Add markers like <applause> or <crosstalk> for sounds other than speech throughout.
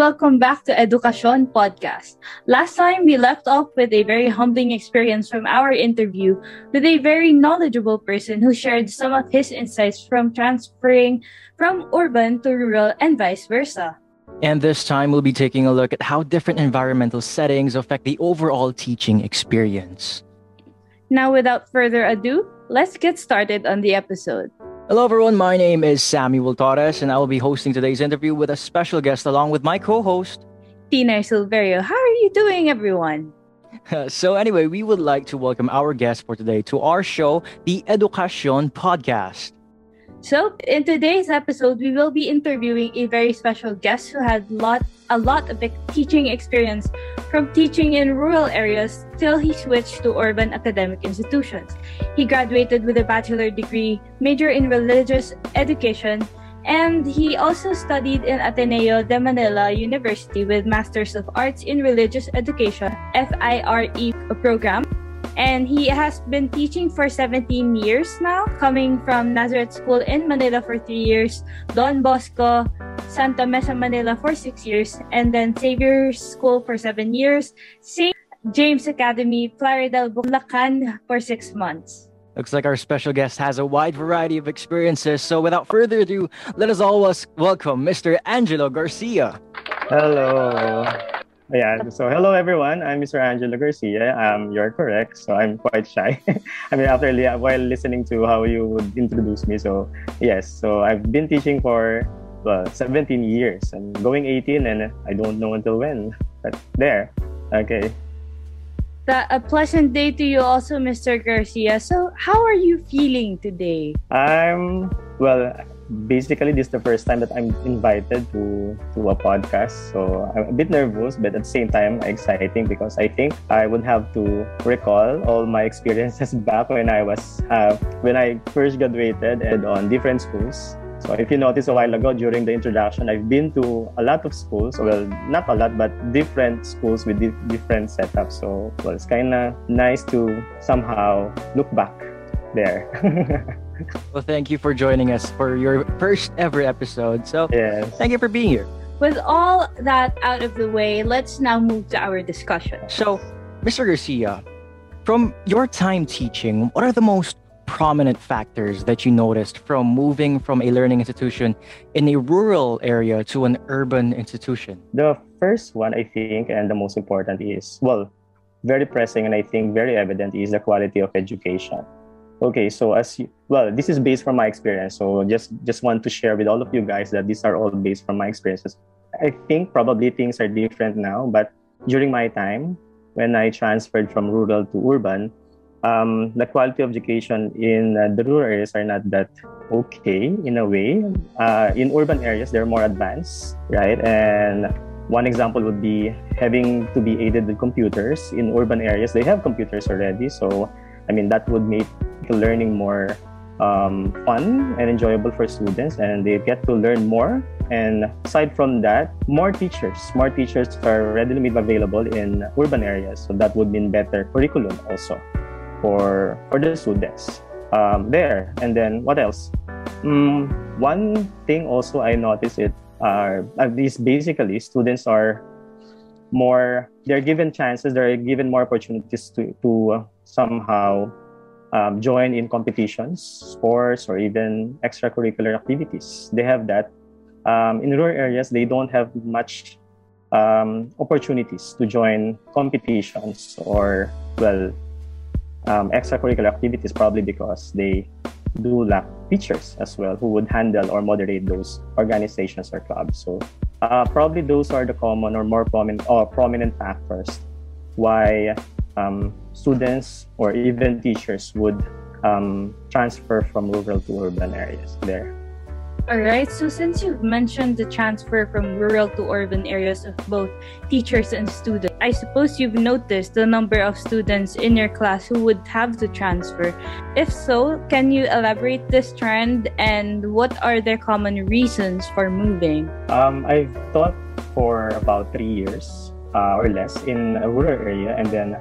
Welcome back to Education Podcast. Last time, we left off with a very humbling experience from our interview with a very knowledgeable person who shared some of his insights from transferring from urban to rural and vice versa. And this time, we'll be taking a look at how different environmental settings affect the overall teaching experience. Now, without further ado, let's get started on the episode. Hello, everyone. My name is Samuel Torres, and I will be hosting today's interview with a special guest along with my co host, Tina Silverio. How are you doing, everyone? <laughs> so, anyway, we would like to welcome our guest for today to our show, the EduCASTsyon Podcast. So, in today's episode, we will be interviewing a very special guest who had lot a lot of teaching experience from teaching in rural areas till he switched to urban academic institutions. He graduated with a bachelor degree, major in religious education, and he also studied in Ateneo de Manila University with Masters of Arts in Religious Education, FIRE program and he has been teaching for 17 years now, coming from Nazareth School in Manila for three years, Don Bosco, Santa Mesa, Manila for six years, and then Xavier School for seven years, St. James Academy, Plaridel, Bulacan for six months. Looks like our special guest has a wide variety of experiences. So, without further ado, let us all welcome Mr. Angelo Garcia. Hello. Yeah, so hello everyone. I'm Mr. Angelo Garcia. Um, you're correct. So I'm quite shy. <laughs> I mean, after while listening to how you would introduce me. So yes, so I've been teaching for well, 17 years. I'm going 18, and I don't know until when. But there, okay. The, a pleasant day to you also, Mr. Garcia. So, how are you feeling today? I'm well basically this is the first time that I'm invited to to a podcast. So I'm a bit nervous, but at the same time exciting because I think I would have to recall all my <laughs> experiences back when I was uh, when I first graduated and on different schools. So if you notice a while ago during the introduction, I've been to a lot of schools. Well, not a lot, but different schools with different setups. So well, it's kind of nice to somehow look back there. <laughs> well, thank you for joining us for your first ever episode. So, yes. thank you for being here. With all that out of the way, let's now move to our discussion. So, Mr. Garcia, from your time teaching, what are the most prominent factors that you noticed from moving from a learning institution in a rural area to an urban institution? The first one, I think, and the most important is well, very pressing and I think very evident is the quality of education. Okay, so as you, well, this is based from my experience. So just just want to share with all of you guys that these are all based from my experiences. I think probably things are different now, but during my time when I transferred from rural to urban, um, the quality of education in uh, the rural areas are not that okay in a way. Uh, in urban areas, they're more advanced, right? And one example would be having to be aided with computers. In urban areas, they have computers already, so I mean that would make learning more um, fun and enjoyable for students and they get to learn more. And aside from that more teachers. More teachers are readily made available in urban areas. So that would mean better curriculum also for for the students um, there. And then what else? Mm, one thing also i noticed it are at least basically students are more they're given chances they're given more opportunities to to uh, somehow um, join in competitions, sports, or even extracurricular activities. They have that. Um, in rural areas, they don't have much um, opportunities to join competitions or, well, um, extracurricular activities, probably because they do lack teachers as well who would handle or moderate those organizations or clubs. So, uh, probably those are the common or more prominent or prominent factors why um, students or even teachers would um, transfer from rural to urban areas there. All right. So since you've mentioned the transfer from rural to urban areas of both teachers and students, I suppose you've noticed the number of students in your class who would have to transfer. If so, can you elaborate this trend and what are their common reasons for moving? Um, I've taught for about three years uh, or less in a rural area, and then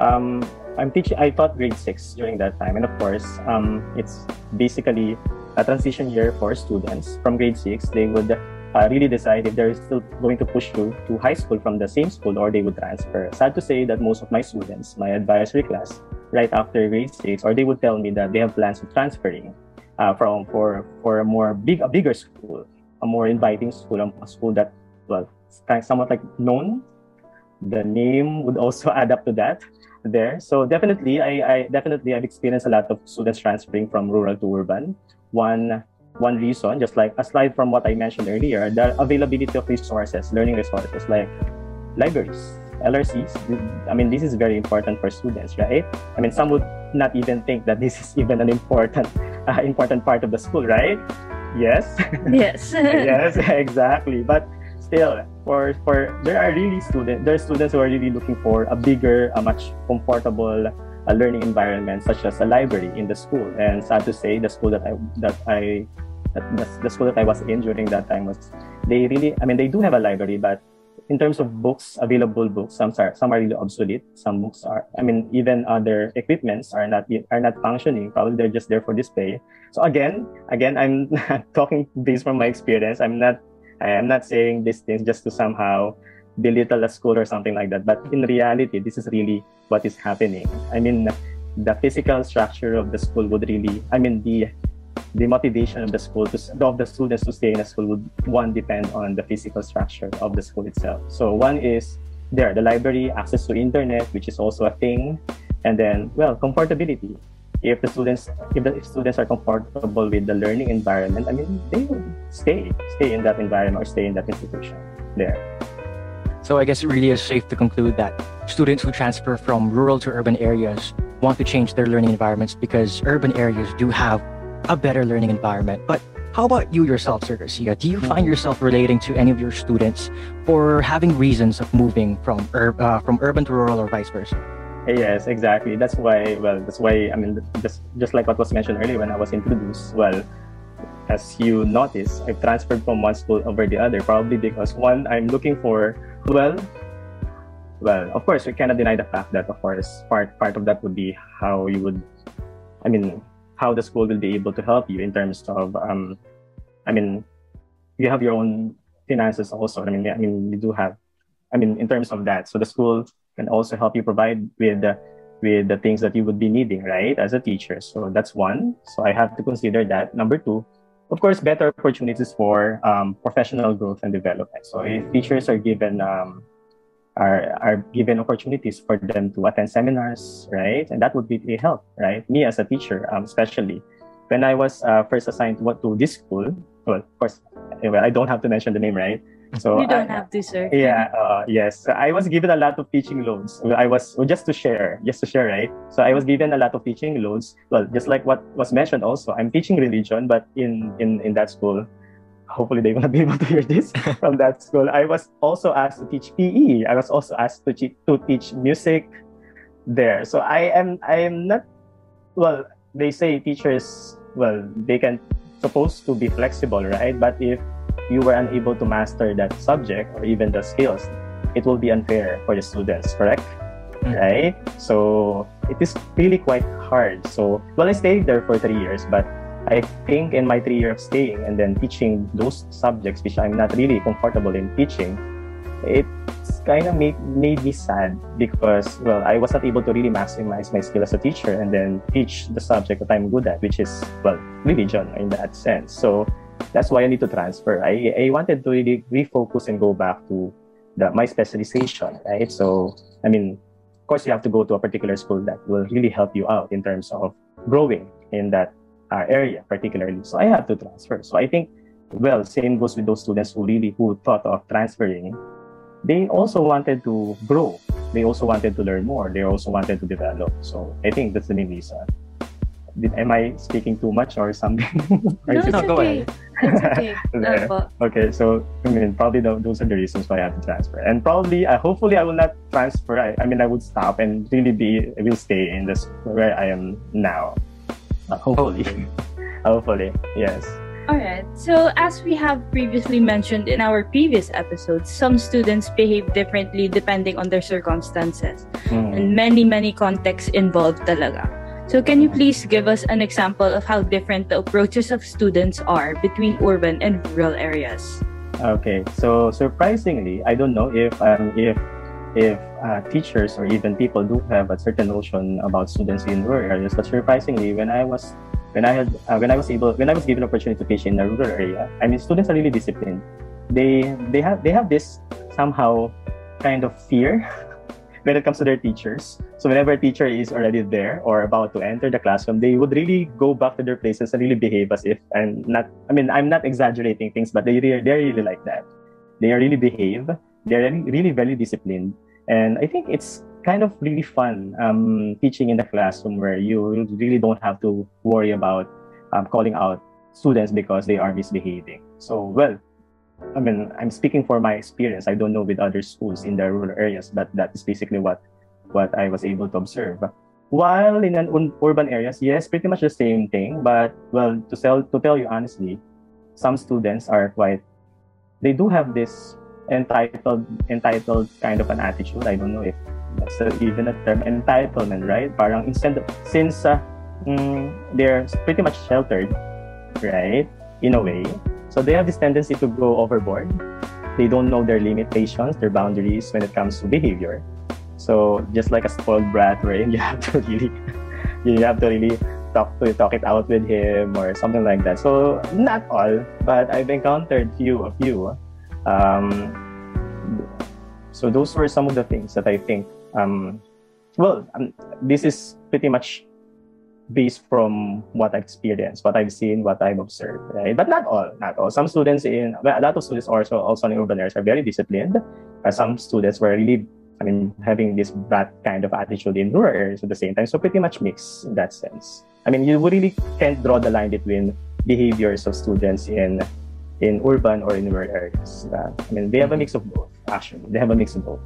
Um, I'm teaching. I taught grade six during that time, and of course, um, it's basically a transition year for students from grade six. They would uh, really decide if they're still going to push through to high school from the same school or they would transfer. Sad to say that most of my students, my advisory class, right after grade six, or they would tell me that they have plans of transferring uh, from for for a more big a bigger school, a more inviting school, a school that well, kind somewhat like known. The name would also <laughs> add up to that there. So definitely, I, I definitely I've experienced a lot of students transferring from rural to urban. One one reason, just like aside from what I mentioned earlier, the availability of resources, learning resources like libraries, LRCs. I mean, this is very important for students, right? I mean, some would not even think that this is even an important uh, important part of the school, right? Yes. Yes. <laughs> yes, <laughs> exactly. But still, for for there are really students, there are students who are really looking for a bigger, a much comfortable a learning environment such as a library in the school. And sad to say, the school that I that I the, the school that I was in during that time was they really I mean they do have a library, but in terms of books, available books, some are some are really obsolete. Some books are I mean even other equipments are not are not functioning. Probably they're just there for display. So again, again I'm <laughs> talking based from my experience. I'm not I am not saying these things just to somehow belittle a school or something like that. But in reality, this is really what is happening. I mean, the physical structure of the school would really, I mean, the the motivation of the school to of the students to stay in a school would one depend on the physical structure of the school itself. So one is there the library, access to internet, which is also a thing, and then well comfortability. If the students if the students are comfortable with the learning environment, I mean they will stay stay in that environment or stay in that institution there. So I guess it really is safe to conclude that students who transfer from rural to urban areas want to change their learning environments because urban areas do have a better learning environment. But how about you yourself, Sir Garcia? Do you find yourself relating to any of your students or having reasons of moving from ur- uh, from urban to rural or vice versa? Yes, exactly. That's why. Well, that's why. I mean, just just like what was mentioned earlier when I was introduced. Well, as you notice, I've transferred from one school over the other, probably because one, I'm looking for well, well, of course, we cannot deny the fact that, of course, part part of that would be how you would, I mean, how the school will be able to help you in terms of, um, I mean, you have your own finances also. I mean, I mean, you do have, I mean, in terms of that, so the school can also help you provide with the with the things that you would be needing, right, as a teacher. So that's one. So I have to consider that. Number two, of course, better opportunities for um, professional growth and development. So if teachers are given um, are are given opportunities for them to attend seminars, right, and that would be a help, right? Me as a teacher, um, especially when I was uh, first assigned to, to this school. Well, of course, anyway, I don't have to mention the name, right? So you don't I, have to, sir. Yeah, uh, yes. I was given a lot of teaching loads. I was just to share, just to share, right? So I was given a lot of teaching loads. Well, just like what was mentioned, also, I'm teaching religion, but in in in that school, hopefully they're gonna be able to hear this <laughs> from that school. I was also asked to teach PE. I was also asked to teach to teach music there. So I am I am not. Well, they say teachers. Well, they can supposed to be flexible, right? But if you were unable to master that subject or even the skills, it will be unfair for the students, correct? Mm-hmm. Right? So it is really quite hard. So, well, I stayed there for three years, but I think in my three years of staying and then teaching those subjects which I'm not really comfortable in teaching, it's kind of made, made me sad because, well, I was not able to really maximize my skill as a teacher and then teach the subject that I'm good at, which is, well, religion in that sense. So that's why I need to transfer. I, I wanted to really refocus and go back to the, my specialization, right? So, I mean, of course, you have to go to a particular school that will really help you out in terms of growing in that uh, area, particularly. So I had to transfer. So I think, well, same goes with those students who really who thought of transferring. They also wanted to grow. They also wanted to learn more. They also wanted to develop. So I think that's the main reason did, am I speaking too much or something? <laughs> or no, it's okay. Go ahead. It's okay. <laughs> okay, so I mean, probably the, those are the reasons why I have to transfer, and probably, uh, hopefully, I will not transfer. I, I mean, I would stop and really be, I will stay in this where I am now. Uh, hopefully, <laughs> hopefully, yes. Alright, so as we have previously mentioned in our previous episodes, some students behave differently depending on their circumstances. Mm. And many, many contexts involved talaga. So can you please give us an example of how different the approaches of students are between urban and rural areas? Okay, so surprisingly, I don't know if um, if if uh, teachers or even people do have a certain notion about students in rural areas, but surprisingly, when I was when I had uh, when I was able when I was given opportunity to teach in a rural area, I mean students are really disciplined. They they have they have this somehow kind of fear when it comes to their teachers. So whenever a teacher is already there or about to enter the classroom, they would really go back to their places and really behave as if I'm not. I mean, I'm not exaggerating things, but they really, they're really like that. They really behave. They're really, really very disciplined, and I think it's kind of really fun um, teaching in the classroom where you really don't have to worry about um, calling out students because they are misbehaving. So well, I mean, I'm speaking for my experience. I don't know with other schools in the rural areas, but that is basically what what I was able to observe. While in an un- urban areas, yes, pretty much the same thing. But well, to tell to tell you honestly, some students are quite. They do have this entitled entitled kind of an attitude. I don't know if that's a, even a term entitlement, right? Parang instead since uh, mm, they're pretty much sheltered, right? In a way, so they have this tendency to go overboard. They don't know their limitations, their boundaries when it comes to behavior. So just like a spoiled brat, right? <laughs> You have to really, you have to really talk to talk it out with him or something like that. So not all, but I've encountered few of you. Um, so those were some of the things that I think. Um, well, um, this is pretty much based from what I've experienced, what I've seen, what I've observed, right? But not all, not all. Some students in well, a lot of students also also in urban areas are very disciplined. Uh, some students were really, I mean, having this bad kind of attitude in rural areas at the same time. So pretty much mixed in that sense. I mean, you really can't draw the line between behaviors of students in in urban or in rural areas. Uh, I mean, they have a mix of both. Actually, they have a mix of both.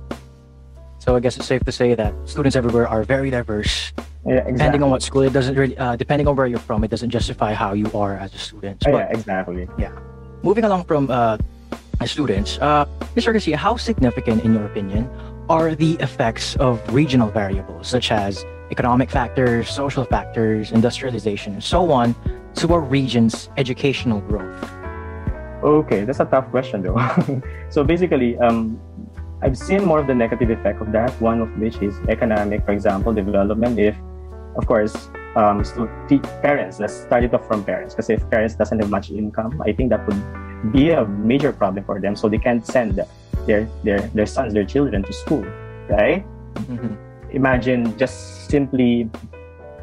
So I guess it's safe to say that students everywhere are very diverse. Yeah, exactly. Depending on what school, it doesn't really. Uh, depending on where you're from, it doesn't justify how you are as a student. Oh, But yeah, exactly. Yeah. Moving along from uh, students, uh, Mr. Garcia, how significant, in your opinion, are the effects of regional variables such as economic factors, social factors, industrialization, and so on, to a region's educational growth? Okay, that's a tough question though. <laughs> so basically, um, I've seen more of the negative effect of that. One of which is economic, for example, development. If, of course, um, te- parents. Let's start it off from parents, because if parents doesn't have much income, I think that would be a major problem for them. So they can't send their their their sons, their children to school, right? Mhm. Imagine just simply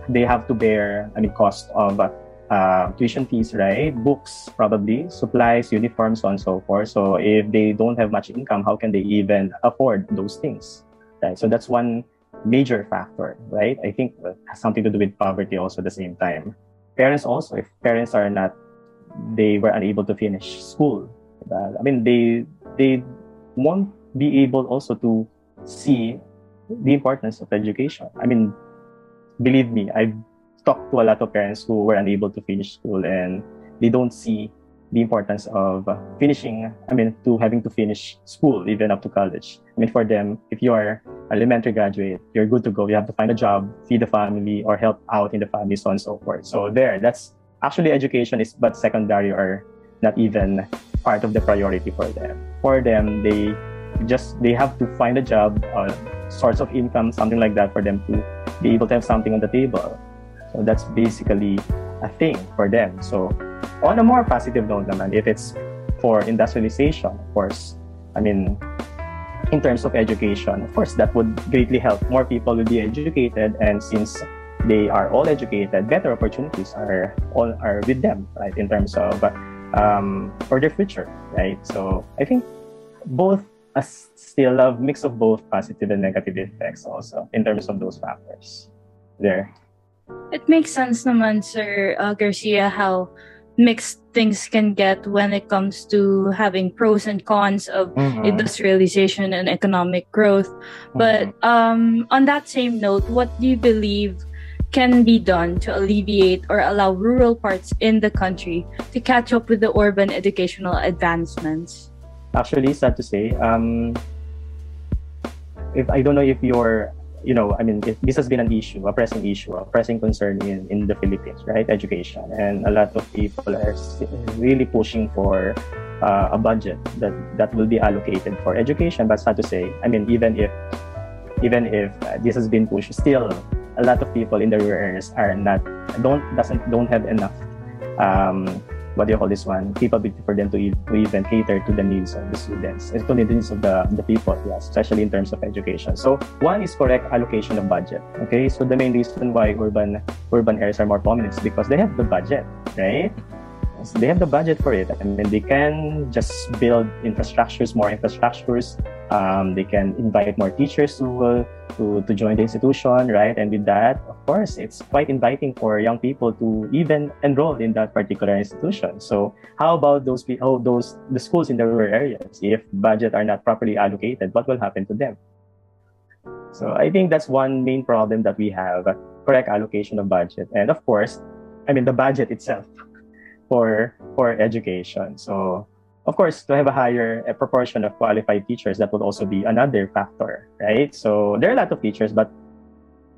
they have to bear I mean cost of uh, tuition fees, right? Books, probably, supplies, uniforms, so on and so forth. So if they don't have much income, how can they even afford those things? Right. So that's one major factor, right? I think it has something to do with poverty also at the same time. Parents also, if parents are not, they were unable to finish school. Uh, I mean, they they won't be able also to see the importance of education. I mean, believe me, I've talked to a lot of parents who were unable to finish school and they don't see the importance of finishing, I mean, to having to finish school even up to college. I mean, for them, if you are elementary graduate, you're good to go. You have to find a job, feed the family, or help out in the family, so on and so forth. So there, that's actually education is but secondary or not even part of the priority for them. For them, they just they have to find a job, uh, source of income, something like that, for them to be able to have something on the table. So that's basically a thing for them. So on a more positive note naman, if it's for industrialization, of course, I mean, in terms of education, of course, that would greatly help. More people will be educated, and since they are all educated, better opportunities are all are with them, right? In terms of um, for their future, right? So I think both a still a mix of both positive and negative effects also in terms of those factors. There. It makes sense naman, Sir uh, Garcia, how mixed things can get when it comes to having pros and cons of Mhm. industrialization and economic growth. But um, on that same note, what do you believe can be done to alleviate or allow rural parts in the country to catch up with the urban educational advancements? Actually, sad to say, um, if I don't know if you're, you know, I mean, this has been an issue, a pressing issue, a pressing concern in, in the Philippines, right? Education. And a lot of people are really pushing for uh, a budget that, that will be allocated for education. But sad to say, I mean, even if even if uh, this has been pushed, still a lot of people in the rural areas are not don't doesn't don't have enough um, what do you call this one? Capability for them to, to even cater to the needs of the students. And to the needs of the, the people yes especially in terms of education. So one is correct allocation of budget okay? So the main reason why urban urban areas are more prominent is because they have the budget right they have the budget for it I mean they can just build infrastructures more infrastructures um, they can invite more teachers to, uh, to to join the institution, right? And with that, of course, it's quite inviting for young people to even enroll in that particular institution. So, how about those people, those the schools in the rural areas? If budget are not properly allocated, what will happen to them? So, I think that's one main problem that we have: correct allocation of budget, and of course, I mean the budget itself for for education. So of course, to have a higher a proportion of qualified teachers, that would also be another factor, right? So there are a lot of teachers, but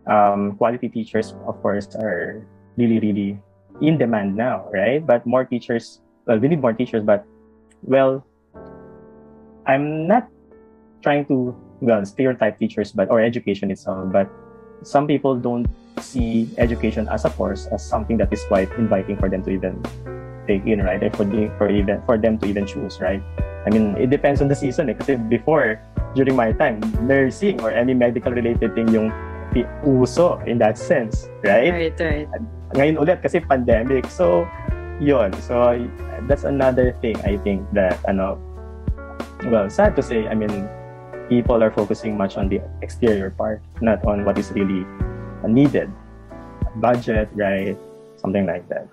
um, quality teachers, of course, are really, really in demand now, right? But more teachers, well, we need more teachers, but well, I'm not trying to well stereotype teachers, but or education itself, but some people don't see education as a course as something that is quite inviting for them to even take in, right? For the, for even for them to even choose, right? I mean, it depends on the season eh. Kasi before, during my time, nursing or any medical related thing yung uso in that sense, right? Right, right. Ngayon ulit kasi pandemic. So, yon So, that's another thing I think that, ano, well, sad to say, I mean, people are focusing much on the exterior part, not on what is really needed. Budget, right? Something like that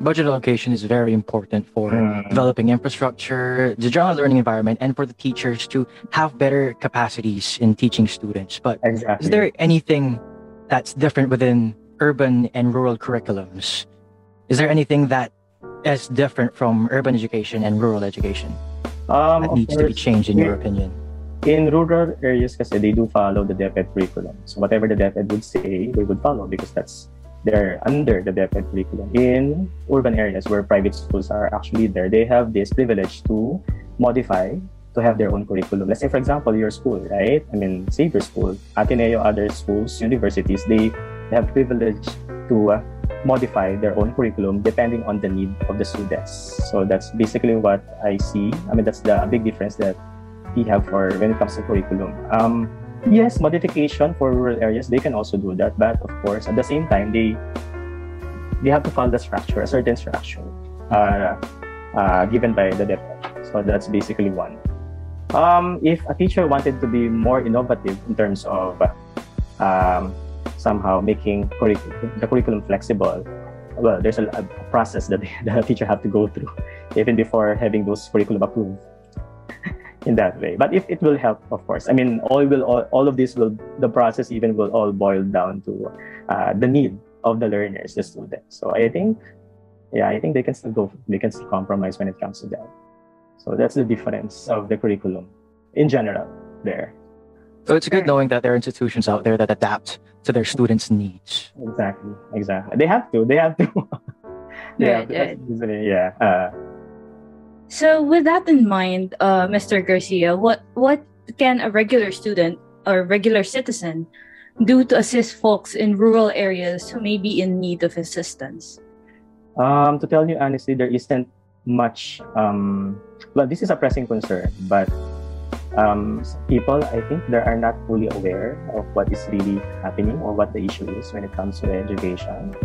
budget allocation is very important for mm. developing infrastructure, the general learning environment, and for the teachers to have better capacities in teaching students. But exactly. is there anything that's different within urban and rural curriculums? Is there anything that is different from urban education and rural education um, that needs course, to be changed, in, in your opinion? In rural areas, kasi they do follow the DepEd curriculum. So whatever the DepEd would say, they would follow because that's they're under the DepEd curriculum. In urban areas where private schools are actually there, they have this privilege to modify to have their own curriculum. Let's say, for example, your school, right? I mean, Xavier School, Ateneo, other schools, universities, they have privilege to uh, modify their own curriculum depending on the need of the students. So that's basically what I see. I mean, that's the big difference that we have for when it comes to curriculum. Um, yes modification for rural areas they can also do that. But of course at the same time they they have to follow the structure a certain structure uh, uh, given by the DepEd so that's basically one. Um, if a teacher wanted to be more innovative in terms of um, somehow making curriculum, the curriculum flexible well there's a, a process that <laughs> the teacher have to go through even before having those curriculum approved in that way. But if it will help, of course, I mean, all will all, all of this will the process even will all boil down to uh, the need of the learners, the students. So I think, yeah, I think they can still go, they can still compromise when it comes to that. So that's the difference of the curriculum in general there. So it's good knowing that there are institutions out there that adapt to their students' needs. Exactly, exactly. They have to. They have to. <laughs> they have to. Yeah. Uh, so, with that in mind, uh, Mr. Garcia, what what can a regular student or regular citizen do to assist folks in rural areas who may be in need of assistance? Um, to tell you honestly, there isn't much. Um, well, this is a pressing concern, but um, people, I think, they are not fully aware of what is really happening or what the issue is when it comes to education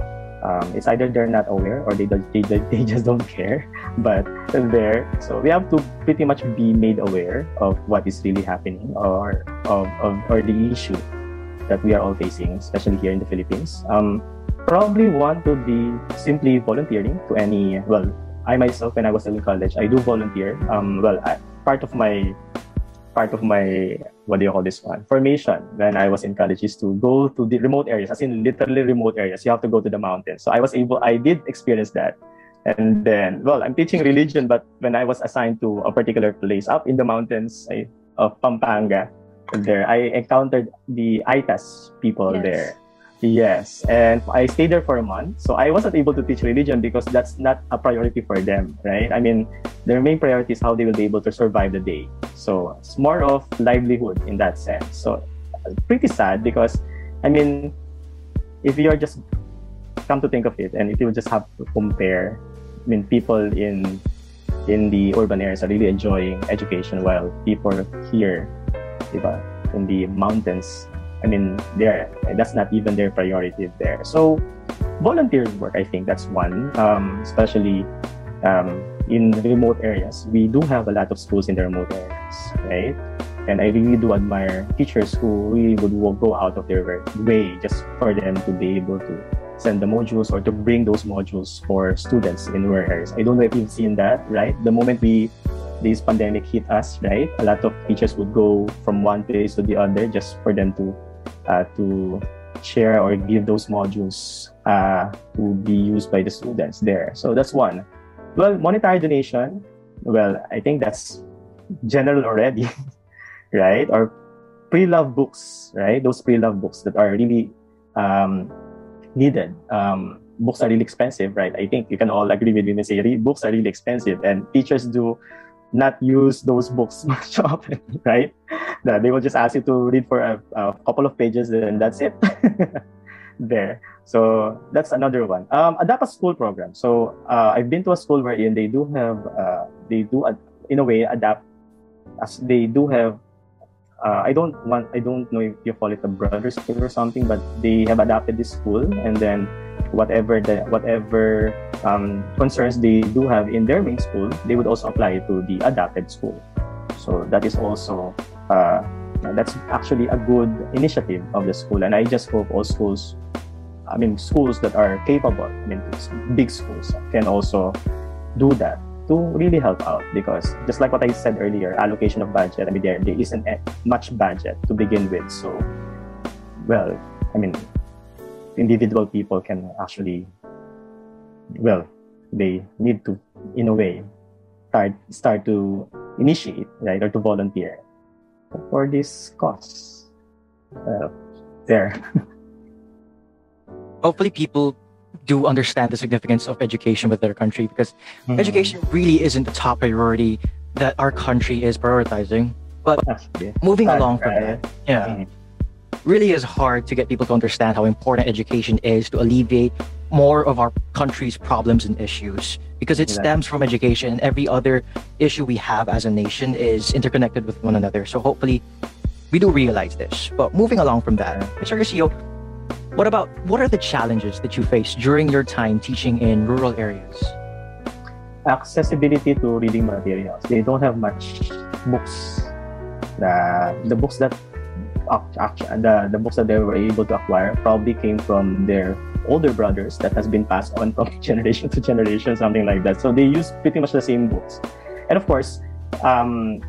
um, it's either they're not aware or they, they, they just don't care <laughs> but there so we have to pretty much be made aware of what is really happening or of, of or the issue that we are all facing especially here in the philippines. Um, probably one would be simply volunteering to any well i myself when i was still in college i do volunteer. Um, well I, part of my part of my what do you call this one? Formation when I was in college is to go to the remote areas, as in literally remote areas. You have to go to the mountains. So I was able, I did experience that. And then, well, I'm teaching religion, but when I was assigned to a particular place up in the mountains eh, of Pampanga, there, I encountered the ITAS people yes. there. Yes, and I stayed there for a month. So I wasn't able to teach religion because that's not a priority for them, right? I mean, their main priority is how they will be able to survive the day. So it's more of livelihood in that sense. So pretty sad because, I mean, if you're just come to think of it, and if you just have to compare, I mean, people in in the urban areas are really enjoying education while people here, in the mountains I mean, there that's not even their priority there. So, volunteer work, I think that's one, um, especially um, in remote areas. We do have a lot of schools in the remote areas, right? And I really do admire teachers who really would go out of their way just for them to be able to send the modules or to bring those modules for students in rural areas. I don't know if you've seen that, right? The moment we this pandemic hit us, right? A lot of teachers would go from one place to the other just for them to uh, to share or give those modules uh, to be used by the students there. So that's one. Well, monetary donation, well, I think that's general already, <laughs> right? Or pre-love books, right? Those pre-love books that are really um, needed. Um, books are really expensive, right? I think you can all agree with me and say books are really expensive, and teachers do not use those books <laughs> much often, right? That they will just ask you to read for a, a couple of pages and that's it. <laughs> there. So that's another one. Um, adapt a school program. So uh, I've been to a school wherein they do have, uh, they do ad- in a way adapt, as they do have. Uh, I don't want, I don't know if you call it a brother school or something, but they have adapted this school and then whatever the whatever um, concerns they do have in their main school, they would also apply to the adapted school. So that is also uh, that's actually a good initiative of the school, and I just hope all schools, I mean schools that are capable, I mean big schools can also do that to really help out. Because just like what I said earlier, allocation of budget, I mean there there isn't much budget to begin with, so well, I mean individual people can actually well they need to in a way start start to initiate right or to volunteer for this cause. Uh, there. <laughs> Hopefully people do understand the significance of education with their country because mm-hmm. education really isn't the top priority that our country is prioritizing. But moving along from that yeah. Mm-hmm really is hard to get people to understand how important education is to alleviate more of our country's problems and issues because it stems from education and every other issue we have as a nation is interconnected with one another. So hopefully we do realize this. But moving along from that mr garcia what about what are the challenges that you face during your time teaching in rural areas? Accessibility to reading materials. They don't have much books. The, the books that the, the books that they were able to acquire probably came from their older brothers that has been passed on from <laughs> generation to generation, something like that. So they use pretty much the same books. And of course, um,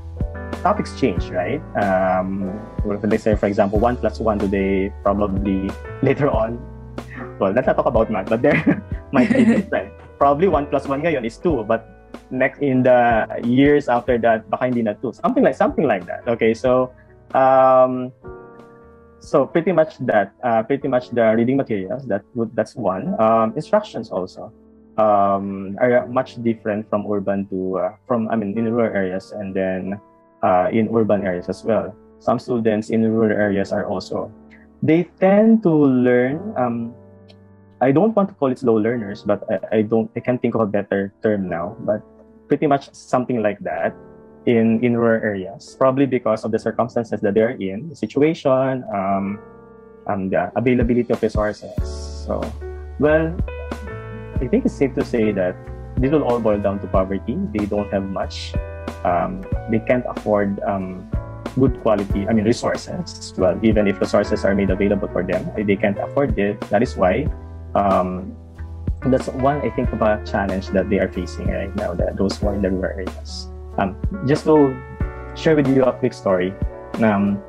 topics change, right? Um, let's say, for example, one plus one today, probably <laughs> later on, well, let's not talk about math, but there <laughs> might be different. probably one plus one ngayon is two, but next in the years after that, baka hindi na two. Something like something like that. Okay, so um, so pretty much that, uh, pretty much the reading materials. That would that's one. Um, instructions also um, are much different from urban to uh, from I mean in rural areas and then uh, in urban areas as well. Some students in rural areas are also they tend to learn. Um, I don't want to call it slow learners, but I, I don't I can't think of a better term now. But pretty much something like that in in rural areas, probably because of the circumstances that they're in, the situation, um, and the availability of resources. So, well, I think it's safe to say that this will all boil down to poverty. They don't have much. Um, they can't afford um, good quality, I mean, resources. Well, even if resources are made available for them, they can't afford it. That is why um, that's one, I think, of a challenge that they are facing right now, that those who are in the rural areas. Um, just to share with you a quick story. Um,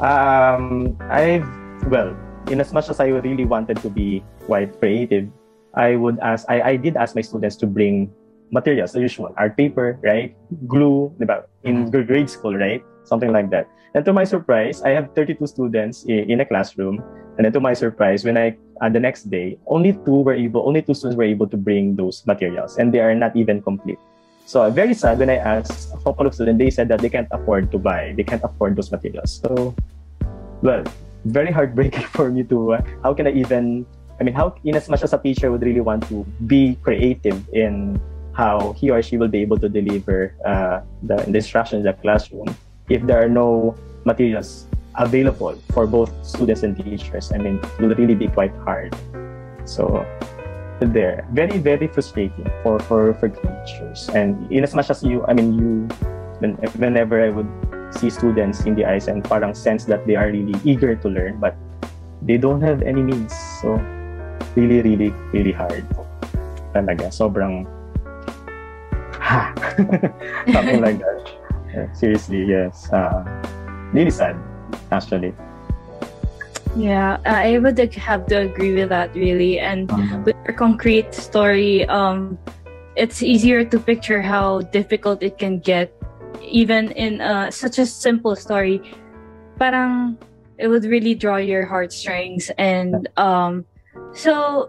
um, I've well, in as much as I really wanted to be quite creative, I would ask. I, I did ask my students to bring materials, the usual art paper, right, glue, diba? in Mhm. grade school, right, something like that. And to my surprise, I have 32 students in, in a classroom. And then to my surprise, when I uh, the next day, only two were able, only two students were able to bring those materials, and they are not even complete. So uh, very sad when I asked a couple of students, they said that they can't afford to buy, they can't afford those materials. So, well, very heartbreaking <laughs> for me to. Uh, how can I even? I mean, how in as much as a teacher would really want to be creative in how he or she will be able to deliver uh, the, the instruction in the classroom if there are no materials available for both students and teachers. I mean, it will really be quite hard. So there, very very frustrating for for for teachers. And in as much as you, I mean, you, whenever I would see students in the eyes and parang sense that they are really eager to learn, but they don't have any means. So really really really hard. Talaga, sobrang ha <laughs> something like that. Seriously, yes. Uh, really sad, actually. Yeah, I would have to agree with that really. And Um, with your concrete story, um, it's easier to picture how difficult it can get, even in uh, such a simple story. Parang it would really draw your heartstrings, and um, so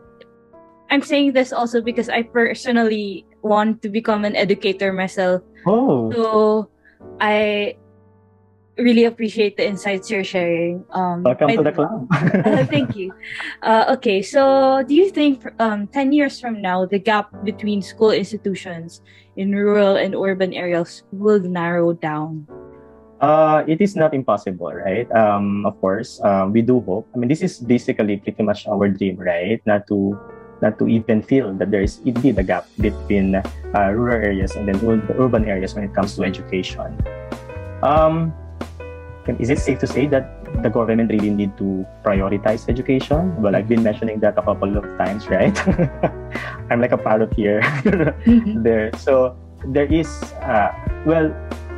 I'm saying this also because I personally want to become an educator myself. oh, So I really appreciate the insights you're sharing. Um, welcome I- to the club. <laughs> uh, thank you. Uh, okay, so do you think um, 10 years from now, the gap between school institutions in rural and urban areas will narrow down? Uh, it is not impossible, right? Um, of course, um, we do hope. I mean, this is basically pretty much our dream, right? Not to, not to even feel that there is indeed a gap between uh, rural areas and then urban areas when it comes to education. Um, can- is it safe to say that the government really need to prioritize education? Well, I've been mentioning that a couple of times, right? <laughs> I'm like a parrot here. <laughs> there. So there is, uh, well,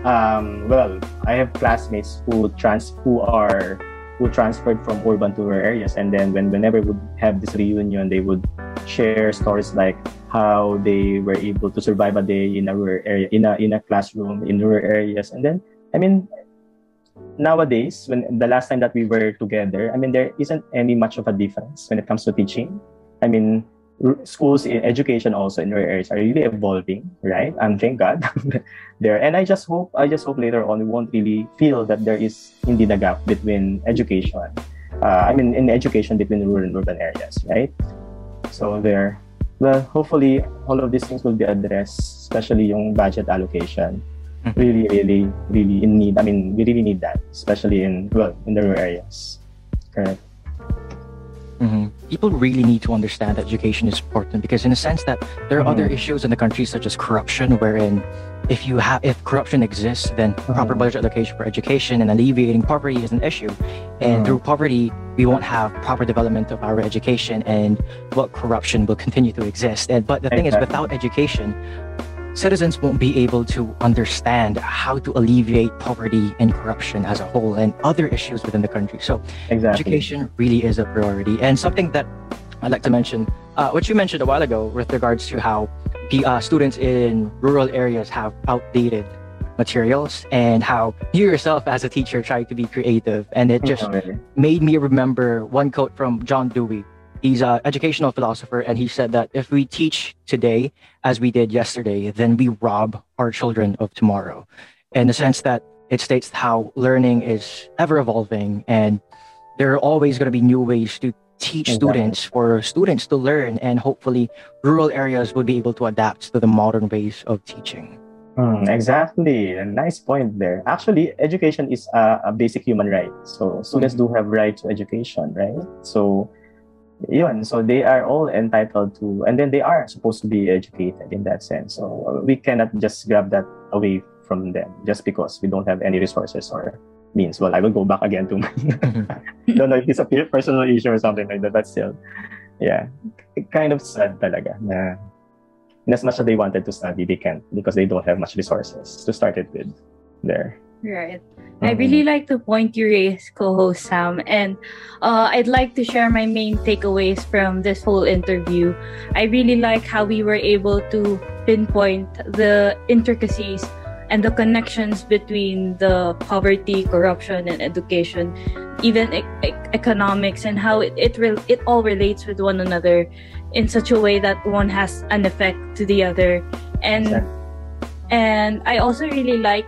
um, well, I have classmates who trans who are who transferred from urban to rural areas, and then when whenever we would have this reunion, they would share stories like how they were able to survive a day in a rural area, in a in a classroom in rural areas, and then I mean. Nowadays, when the last time that we were together, I mean, there isn't any much of a difference when it comes to teaching. I mean, schools in education also in rural areas are really evolving, right? And thank God <laughs> there. And I just hope, I just hope later on we won't really feel that there is indeed a gap between education. Uh, I mean, in education between rural and urban areas, right? So there. Well, hopefully all of these things will be addressed, especially yung budget allocation. Mhm. Really, really, really in need. I mean, we really need that, especially in well in the rural areas. Correct. Mhm. People really need to understand that education is important because, in a sense, that there are other Mhm. issues in the country such as corruption, wherein if you have if corruption exists, then proper Mhm. budget allocation for education and alleviating poverty is an issue. And Mhm. through poverty, we won't have proper development of our education, and what corruption will continue to exist. And but the thing is, without education, citizens won't be able to understand how to alleviate poverty and corruption as a whole and other issues within the country. So Exactly. education really is a priority and something that i'd like to mention uh, what you mentioned a while ago with regards to how the uh, students in rural areas have outdated materials and how you yourself as a teacher try to be creative and it <laughs> just Okay. made me remember one quote from john dewey he's an educational philosopher and he said that if we teach today as we did yesterday then we rob our children of tomorrow in the sense that it states how learning is ever evolving and there are always going to be new ways to teach Exactly. students for students to learn and hopefully rural areas will be able to adapt to the modern ways of teaching Hmm, exactly. A nice point there. Actually, education is a, a basic human right. So students do have right to education, right? So yun, so they are all entitled to, and then they are supposed to be educated in that sense. So we cannot just grab that away from them just because we don't have any resources or means. Well, I will go back again to my, <laughs> don't know if it's a personal issue or something like that, but still, yeah, kind of sad talaga na as much as they wanted to study, they can't because they don't have much resources to start it with there. Right. I really like the point you raised, co-host Sam, and uh, I'd like to share my main takeaways from this whole interview. I really like how we were able to pinpoint the intricacies and the connections between the poverty, corruption, and education, even e- e- economics, and how it it, re- it all relates with one another in such a way that one has an effect to the other. And and I also really like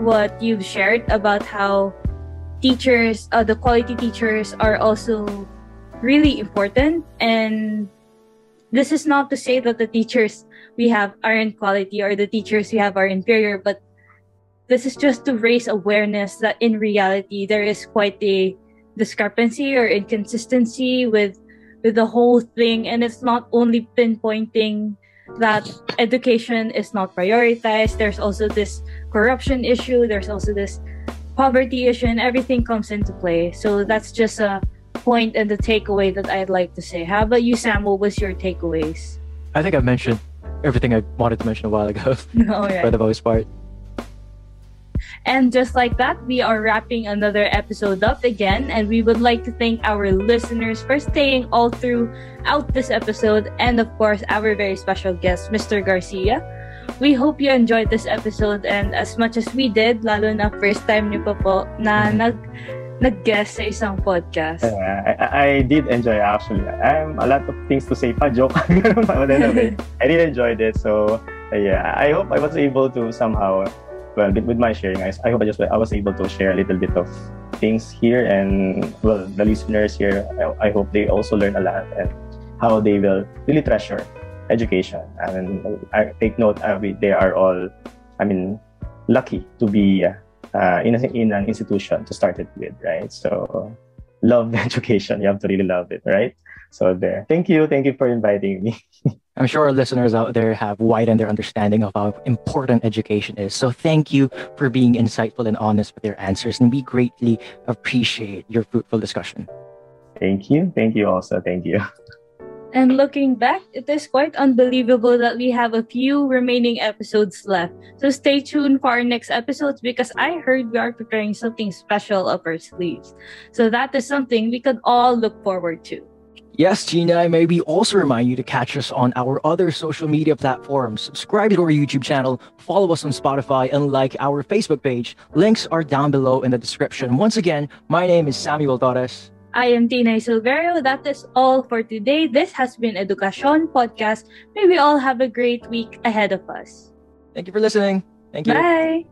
what you've shared about how teachers, uh, the quality teachers, are also really important. And this is not to say that the teachers we have aren't quality or the teachers we have are inferior, but this is just to raise awareness that in reality there is quite a discrepancy or inconsistency with with the whole thing and it's not only pinpointing that education is not prioritized. There's also this corruption issue. There's also this poverty issue and everything comes into play. So that's just a point and the takeaway that i'd like to say. How about you sam what was your takeaways? I think I've mentioned everything I wanted to mention a while ago <laughs> oh, no for the most part. And just like that, we are wrapping another episode up again. And we would like to thank our listeners for staying all throughout this episode. And of course, our very special guest, Mr. Garcia. We hope you enjoyed this episode and as much as we did, lalo na first time niyo pa po na nag nag-guest sa isang podcast. Yeah, I, I- did enjoy actually. I am a lot of things to say pa, joke. <laughs> I did enjoy it. So yeah, I hope I was able to somehow, well, with, my sharing, I, I hope I just I was able to share a little bit of things here, and well, the listeners here, I, I hope they also learn a lot and how they will really treasure education. I mean, I take note, uh, we, they are all, I mean, lucky to be. Uh, uh, in, a, in an institution to start it with, right? So love <laughs> education. You have to really love it, right? So there. Thank you. Thank you for inviting me. <laughs> I'm sure our listeners out there have widened their understanding of how important education is. So thank you for being insightful and honest with your answers, and we greatly appreciate your fruitful discussion. Thank you. Thank you also. Thank you. And looking back, it is quite unbelievable that we have a few remaining episodes left. So stay tuned for our next episodes because I heard we are preparing something special up our sleeves. So that is something we could all look forward to. Yes, Gina, I maybe also remind you to catch us on our other social media platforms. Subscribe to our YouTube channel, follow us on Spotify, and like our Facebook page. Links are down below in the description. Once again, my name is Samuel Torres. I am Tina Silverio. That is all for today. This has been EduCASTsyon Podcast. May we all have a great week ahead of us. Thank you for listening. Thank you. Bye.